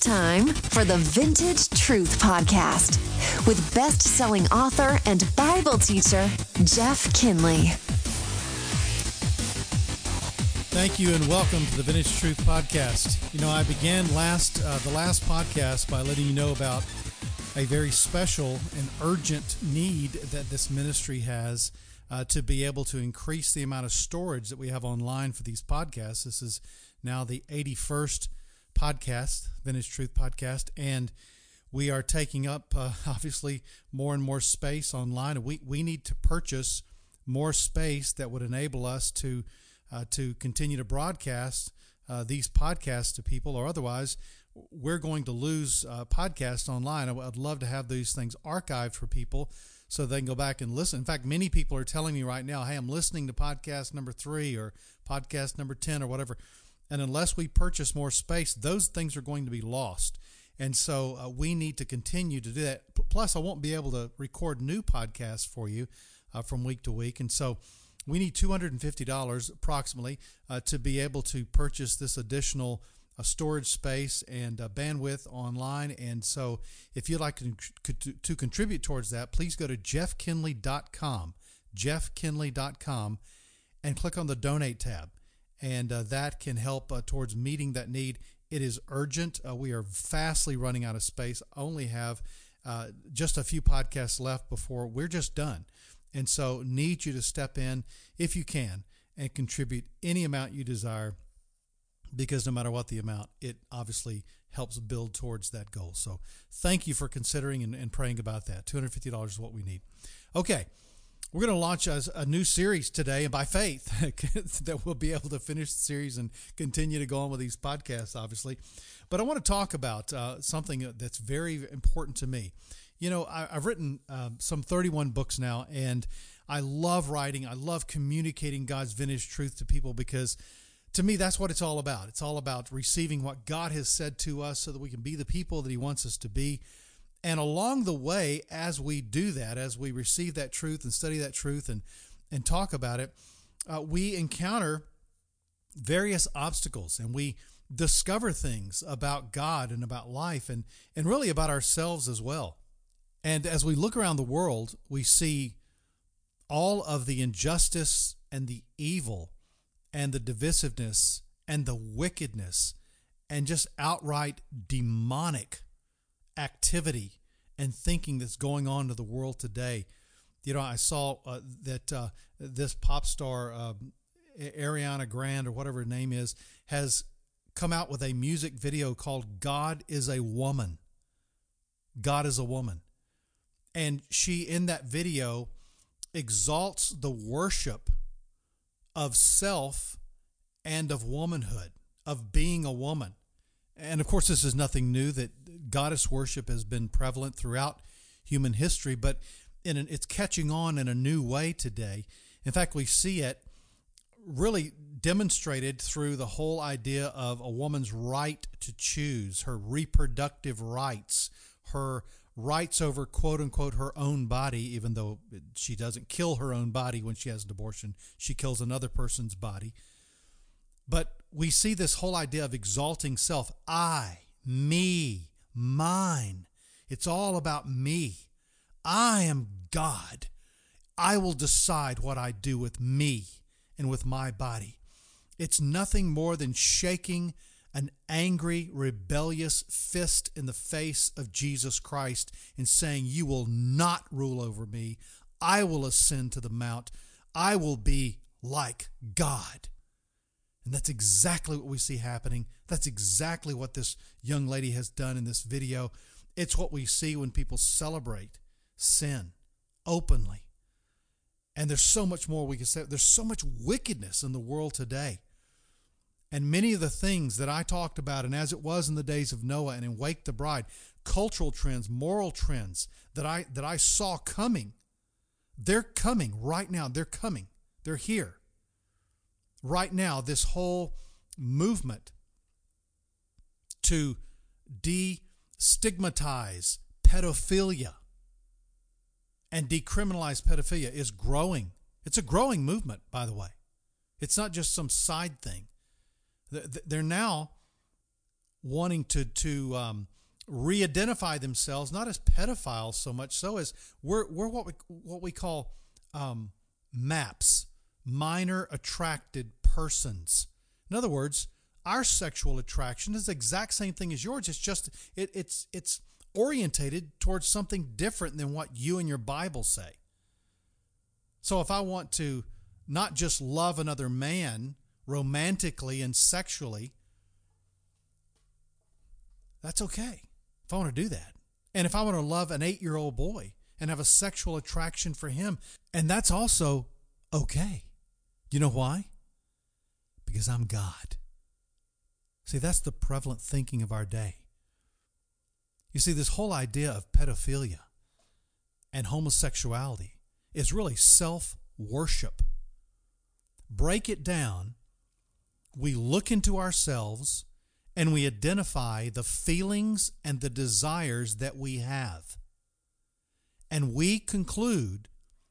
Time for the Vintage Truth Podcast with best selling author and Bible teacher, Jeff Kinley. Thank you and welcome to the Vintage Truth Podcast. You know, I began last uh, the last podcast by letting you know about a very special and urgent need that this ministry has uh, to be able to increase the amount of storage that we have online for these podcasts. This is now the 81st podcast, Vintage Truth Podcast, and we are taking up uh, obviously more and more space online. We we need to purchase more space that would enable us to uh, to continue to broadcast uh, these podcasts to people, or otherwise we're going to lose uh, podcasts online. I'd love to have these things archived for people so they can go back and listen. In fact, many people are telling me right now, "Hey, I'm listening to podcast number three or podcast number ten or whatever." And unless we purchase more space, those things are going to be lost. And so uh, we need to continue to do that. Plus, I won't be able to record new podcasts for you uh, from week to week. And so we need $250 approximately uh, to be able to purchase this additional uh, storage space and uh, bandwidth online. And so if you'd like to, to, to contribute towards that, please go to jeffkinley.com, jeffkinley.com, and click on the donate tab and uh, that can help uh, towards meeting that need. It is urgent. Uh, we are fastly running out of space. Only have uh, just a few podcasts left before we're just done, and so need you to step in if you can and contribute any amount you desire. Because no matter what the amount, it obviously helps build towards that goal. So, thank you for considering and, and praying about that. $250 is what we need. Okay, we're going to launch a, a, new series today, and by faith, that we'll be able to finish the series and continue to go on with these podcasts, obviously. But I want to talk about uh, something that's very important to me. You know, I, have written um, some 31 books now, and I love writing. I love communicating God's vintage truth to people because to me, that's what it's all about. It's all about receiving what God has said to us so that we can be the people that He wants us to be and along the way, as we do that, as we receive that truth and study that truth and, and talk about it, uh, we encounter various obstacles and we discover things about God and about life and, and really about ourselves as well. And as we look around the world, we see all of the injustice and the evil and the divisiveness and the wickedness and just outright demonic activity and thinking that's going on to the world today. You know, I saw uh, that uh, this pop star, uh, Ariana Grande, or whatever her name is, has come out with a music video called God is a Woman. God is a Woman. And she, in that video, exalts the worship of self and of womanhood, of being a woman. And of course, this is nothing new that goddess worship has been prevalent throughout human history, but an, it's catching on in a new way today. In fact, we see it really demonstrated through the whole idea of a woman's right to choose, her reproductive rights, her rights over quote unquote her own body, even though she doesn't kill her own body when she has an abortion, she kills another person's body. But we see this whole idea of exalting self I, me, mine. It's all about me. I am God. I will decide what I do with me and with my body. It's nothing more than shaking an angry, rebellious fist in the face of Jesus Christ and saying, You will not rule over me. I will ascend to the mount. I will be like God. And that's exactly what we see happening. That's exactly what this young lady has done in this video. It's what we see when people celebrate sin openly. And there's so much more we can say. There's so much wickedness in the world today. And many of the things that I talked about, and as it was in the days of Noah and in Wake the Bride, cultural trends, moral trends that I that I saw coming, they're coming right now. They're coming. They're here right now this whole movement to destigmatize pedophilia and decriminalize pedophilia is growing. It's a growing movement, by the way. It's not just some side thing. They're now wanting to to um, re-identify themselves not as pedophiles so much so as we're we're what we what we call um, MAPS, minor attracted persons. In other words, our sexual attraction is the exact same thing as yours. It's just it, it's it's orientated towards something different than what you and your Bible say. So if I want to not just love another man romantically and sexually, that's okay. If I want to do that. And if I want to love an eight year old boy and have a sexual attraction for him, and that's also okay. You know why? Because I'm God. See, that's the prevalent thinking of our day. You see, this whole idea of pedophilia and homosexuality is really self worship. Break it down. We look into ourselves and we identify the feelings and the desires that we have. And we conclude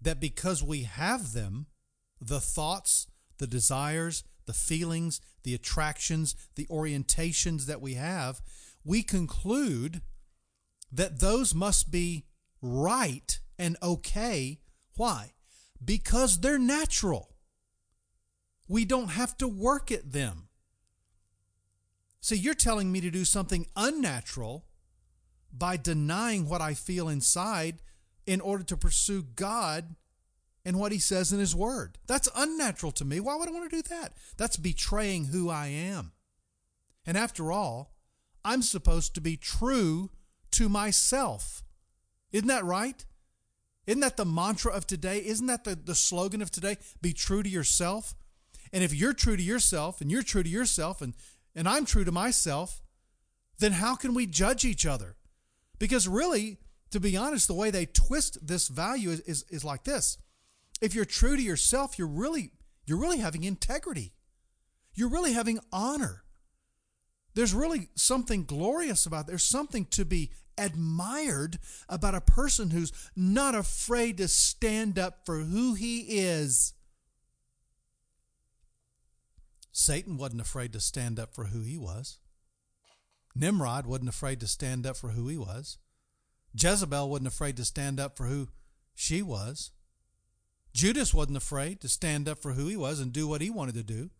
that because we have them, the thoughts, the desires, the feelings, the attractions, the orientations that we have, we conclude that those must be right and okay. Why? Because they're natural. We don't have to work at them. See, you're telling me to do something unnatural by denying what I feel inside in order to pursue God and what He says in His Word. That's unnatural to me. Why would I want to do that? That's betraying who I am. And after all, I'm supposed to be true to myself. Isn't that right? Isn't that the mantra of today? Isn't that the, the slogan of today? Be true to yourself. And if you're true to yourself and you're true to yourself and, and I'm true to myself, then how can we judge each other? Because really, to be honest, the way they twist this value is, is, is like this. If you're true to yourself, you're really you're really having integrity. You're really having honor. There's really something glorious about there's something to be admired about a person who's not afraid to stand up for who he is. Satan wasn't afraid to stand up for who he was. Nimrod wasn't afraid to stand up for who he was. Jezebel wasn't afraid to stand up for who she was. Judas wasn't afraid to stand up for who he was and do what he wanted to do.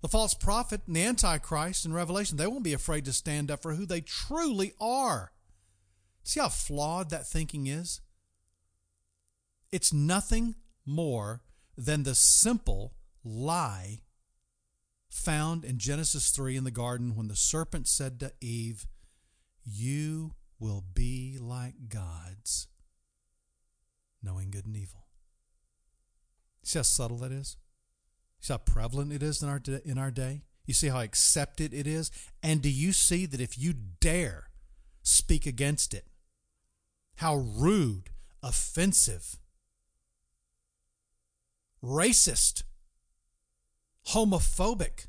The false prophet and the Antichrist in Revelation, they won't be afraid to stand up for who they truly are. See how flawed that thinking is? It's nothing more than the simple lie found in Genesis 3 in the garden when the serpent said to Eve, You will be like gods, knowing good and evil. See how subtle that is? See how prevalent it is in our in our day. You see how accepted it is, and do you see that if you dare speak against it, how rude, offensive, racist, homophobic.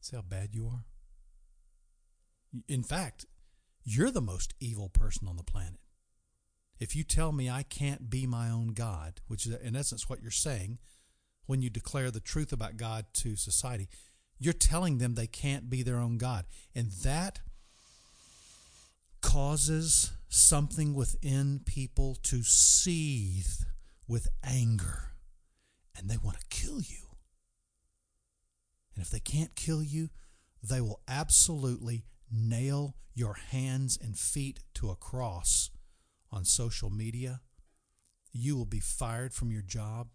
See how bad you are? In fact, you're the most evil person on the planet. If you tell me I can't be my own God, which is in essence what you're saying when you declare the truth about God to society, you're telling them they can't be their own God. And that causes something within people to seethe with anger and they want to kill you. And if they can't kill you, they will absolutely nail your hands and feet to a cross on social media, you will be fired from your job.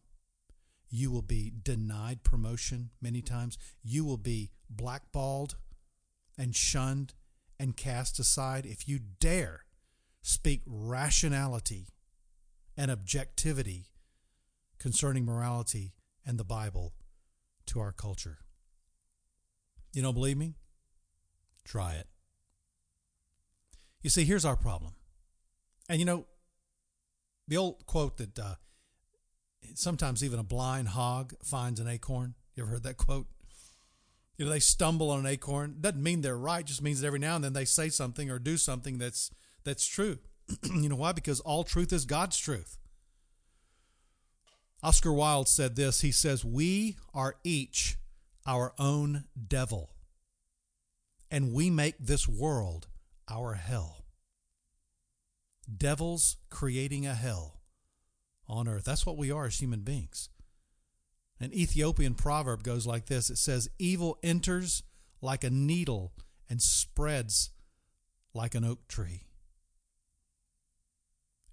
You will be denied promotion many times. You will be blackballed and shunned and cast aside if you dare speak rationality and objectivity concerning morality and the Bible to our culture. You don't believe me? Try it. You see, here's our problem and you know, the old quote that uh, sometimes even a blind hog finds an acorn. You ever heard that quote? You know, they stumble on an acorn. Doesn't mean they're right. Just means that every now and then they say something or do something that's that's true. you know why? Because all truth is God's truth. Oscar Wilde said this. He says, "We are each our own devil. And we make this world our hell. Devils creating a hell on earth. That's what we are as human beings. An Ethiopian proverb goes like this it says, Evil enters like a needle and spreads like an oak tree.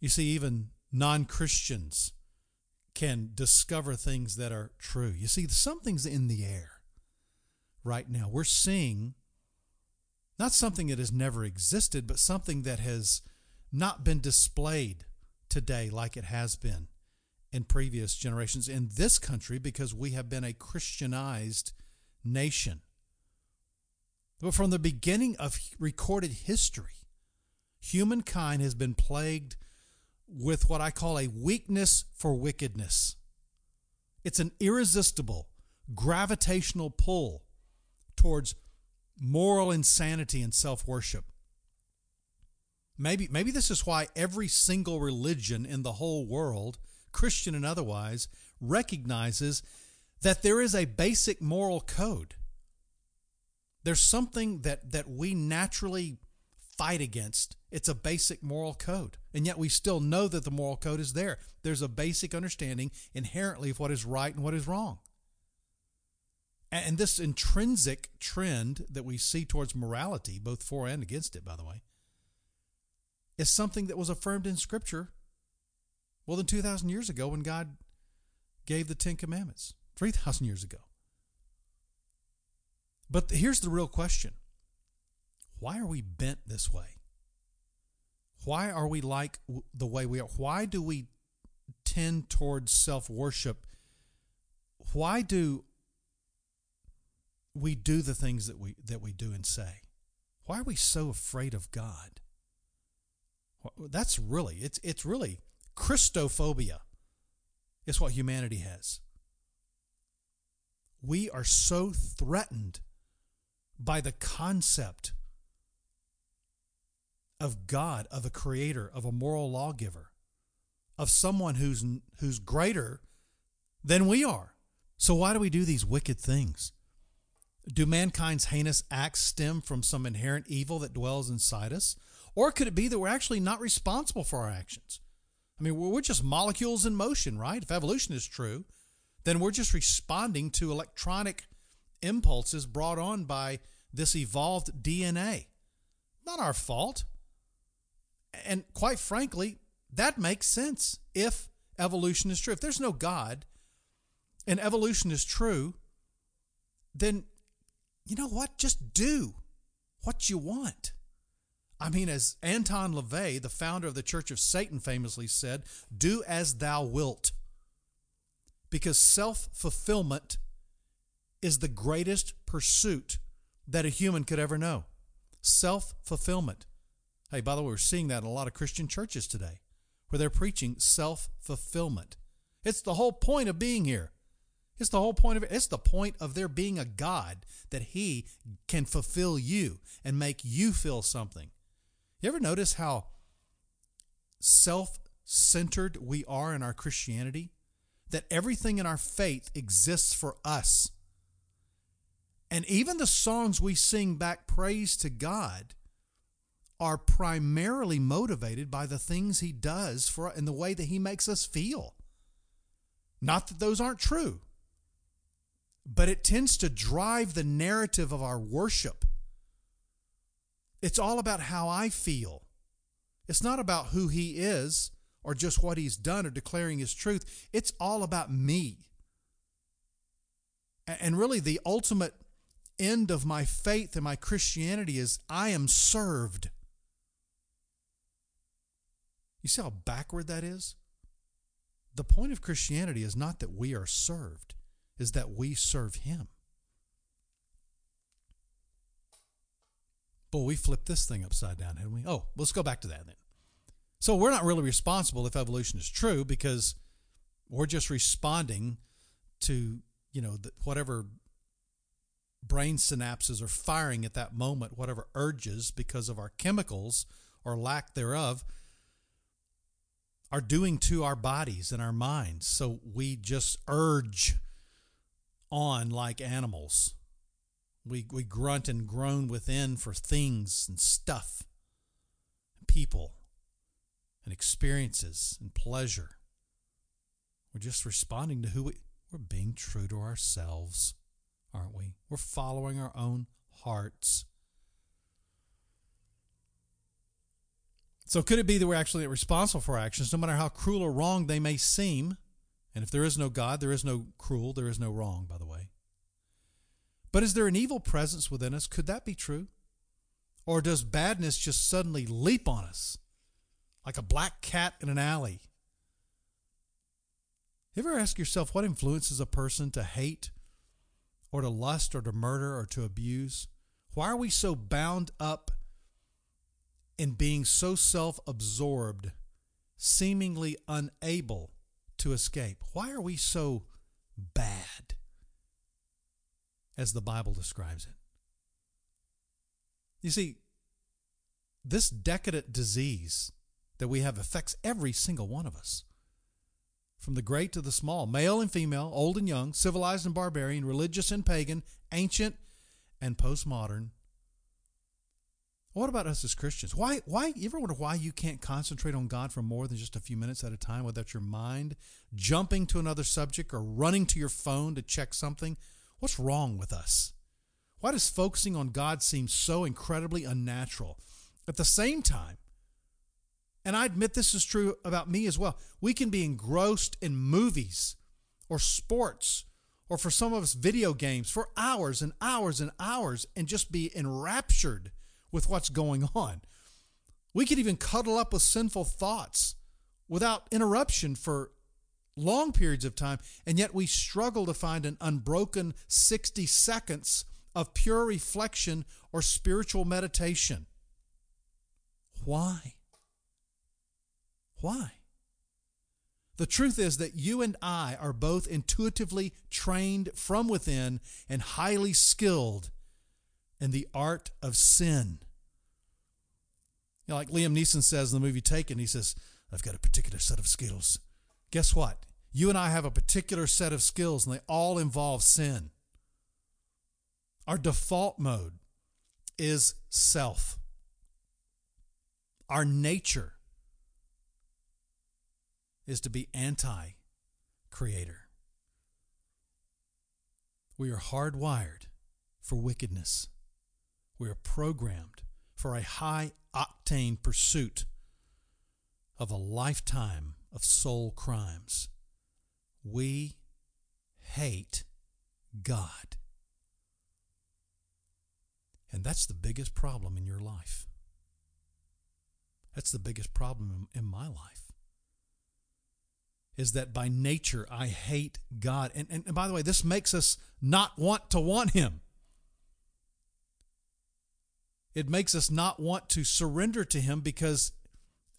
You see, even non Christians can discover things that are true. You see, something's in the air right now. We're seeing not something that has never existed, but something that has not been displayed today like it has been in previous generations in this country because we have been a Christianized nation. But from the beginning of recorded history, humankind has been plagued with what I call a weakness for wickedness. It's an irresistible gravitational pull towards moral insanity and self worship. Maybe, maybe this is why every single religion in the whole world, Christian and otherwise, recognizes that there is a basic moral code. There's something that, that we naturally fight against. It's a basic moral code. And yet we still know that the moral code is there. There's a basic understanding inherently of what is right and what is wrong. And this intrinsic trend that we see towards morality, both for and against it, by the way, is something that was affirmed in Scripture more than 2,000 years ago when God gave the Ten Commandments, 3,000 years ago. But here's the real question why are we bent this way? Why are we like the way we are? Why do we tend towards self worship? Why do we do the things that we that we do and say? Why are we so afraid of God? That's really it's it's really Christophobia. Is what humanity has. We are so threatened by the concept of God, of a creator, of a moral lawgiver, of someone who's who's greater than we are. So why do we do these wicked things? Do mankind's heinous acts stem from some inherent evil that dwells inside us? Or could it be that we're actually not responsible for our actions? I mean, we're just molecules in motion, right? If evolution is true, then we're just responding to electronic impulses brought on by this evolved DNA. Not our fault. And quite frankly, that makes sense if evolution is true. If there's no God and evolution is true, then you know what? Just do what you want. I mean, as Anton LaVey, the founder of the Church of Satan, famously said, do as thou wilt. Because self fulfillment is the greatest pursuit that a human could ever know. Self fulfillment. Hey, by the way, we're seeing that in a lot of Christian churches today where they're preaching self fulfillment. It's the whole point of being here. It's the whole point of it. It's the point of there being a God that He can fulfill you and make you feel something. You ever notice how self centered we are in our Christianity? That everything in our faith exists for us. And even the songs we sing back praise to God are primarily motivated by the things he does for and the way that he makes us feel. Not that those aren't true, but it tends to drive the narrative of our worship. It's all about how I feel. It's not about who he is or just what he's done or declaring his truth. It's all about me. And really, the ultimate end of my faith and my Christianity is I am served. You see how backward that is? The point of Christianity is not that we are served, is that we serve him. Boy, we flipped this thing upside down, haven't we? Oh, let's go back to that then. So we're not really responsible if evolution is true because we're just responding to, you know, whatever brain synapses are firing at that moment, whatever urges because of our chemicals or lack thereof are doing to our bodies and our minds. So we just urge on like animals. We, we grunt and groan within for things and stuff, and people, and experiences and pleasure. We're just responding to who we, we're being true to ourselves, aren't we? We're following our own hearts. So, could it be that we're actually responsible for our actions, no matter how cruel or wrong they may seem? And if there is no God, there is no cruel, there is no wrong, by the way. But is there an evil presence within us? Could that be true? Or does badness just suddenly leap on us like a black cat in an alley? You ever ask yourself what influences a person to hate or to lust or to murder or to abuse? Why are we so bound up in being so self absorbed, seemingly unable to escape? Why are we so bad, as the Bible describes it? You see, this decadent disease that we have affects every single one of us. From the great to the small, male and female, old and young, civilized and barbarian, religious and pagan, ancient and postmodern, what about us as Christians? Why, why, you ever wonder why you can't concentrate on God for more than just a few minutes at a time without your mind jumping to another subject or running to your phone to check something? What's wrong with us? Why does focusing on God seem so incredibly unnatural? At the same time, and I admit this is true about me as well, we can be engrossed in movies or sports or for some of us, video games for hours and hours and hours and just be enraptured with what's going on. We could even cuddle up with sinful thoughts without interruption for long periods of time, and yet we struggle to find an unbroken 60 seconds of pure reflection or spiritual meditation. Why? Why? The truth is that you and I are both intuitively trained from within and highly skilled in the art of sin. You know, like Liam Neeson says in the movie Taken, he says, I've got a particular set of skills. Guess what? You and I have a particular set of skills, and they all involve sin. Our default mode is self. Our nature is to be anti creator. We are hardwired for wickedness. We are programmed for a high octane pursuit of a lifetime of soul crimes. We hate God. And that's the biggest problem in your life. That's the biggest problem in my life. Is that by nature I hate God. And, and, and by the way, this makes us not want to want Him. It makes us not want to surrender to Him because,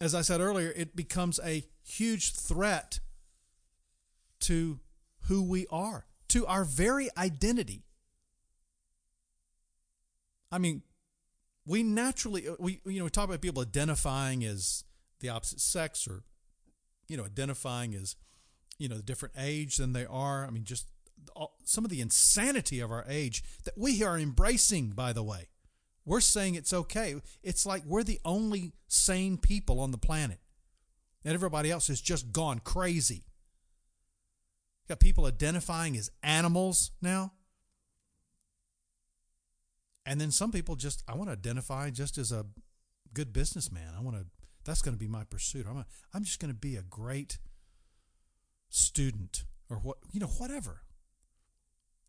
as I said earlier, it becomes a huge threat to who we are, to our very identity. I mean, we naturally uh, we you know we talk about people identifying as the opposite sex or you know identifying as you know the different age than they are. I mean, just all, some of the insanity of our age that we are embracing, by the way. We're saying it's okay. It's like we're the only sane people on the planet. And everybody else has just gone crazy. Got people identifying as animals now. And then some people just, I want to identify just as a good businessman. I want to, that's going to be my pursuit. I'm, a, I'm just going to be a great student or what, you know, whatever.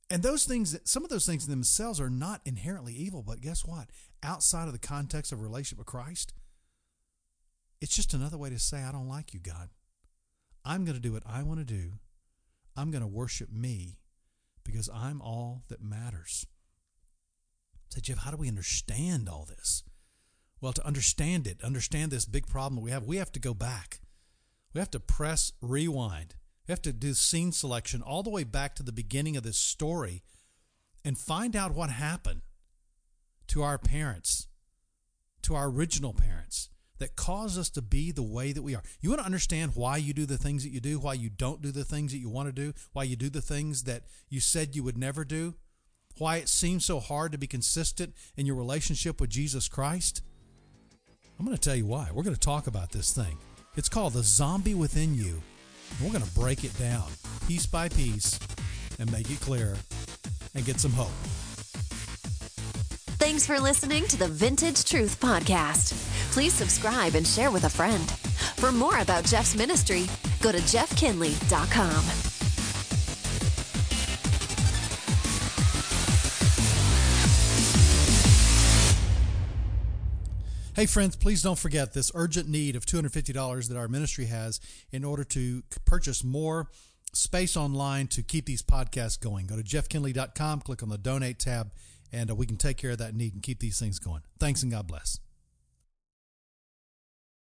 And those things, some of those things themselves are not inherently evil, but guess what? Outside of the context of relationship with Christ, it's just another way to say, I don't like you, God. I'm going to do what I want to do. I'm going to worship me because I'm all that matters. Say, Jeff, how do we understand all this? Well, to understand it, understand this big problem we have, we have to go back. We have to press rewind we have to do scene selection all the way back to the beginning of this story and find out what happened to our parents, to our original parents. That cause us to be the way that we are. You want to understand why you do the things that you do, why you don't do the things that you want to do, why you do the things that you said you would never do, why it seems so hard to be consistent in your relationship with Jesus Christ? I'm going to tell you why. We're going to talk about this thing. It's called the zombie within you. We're going to break it down piece by piece and make it clear and get some hope. Thanks for listening to the Vintage Truth Podcast. Please subscribe and share with a friend. For more about Jeff's ministry, go to jeffkinley.com. Hey, friends, please don't forget this urgent need of $250 that our ministry has in order to purchase more space online to keep these podcasts going. Go to jeffkinley.com, click on the donate tab, and uh, we can take care of that need and keep these things going. Thanks and God bless.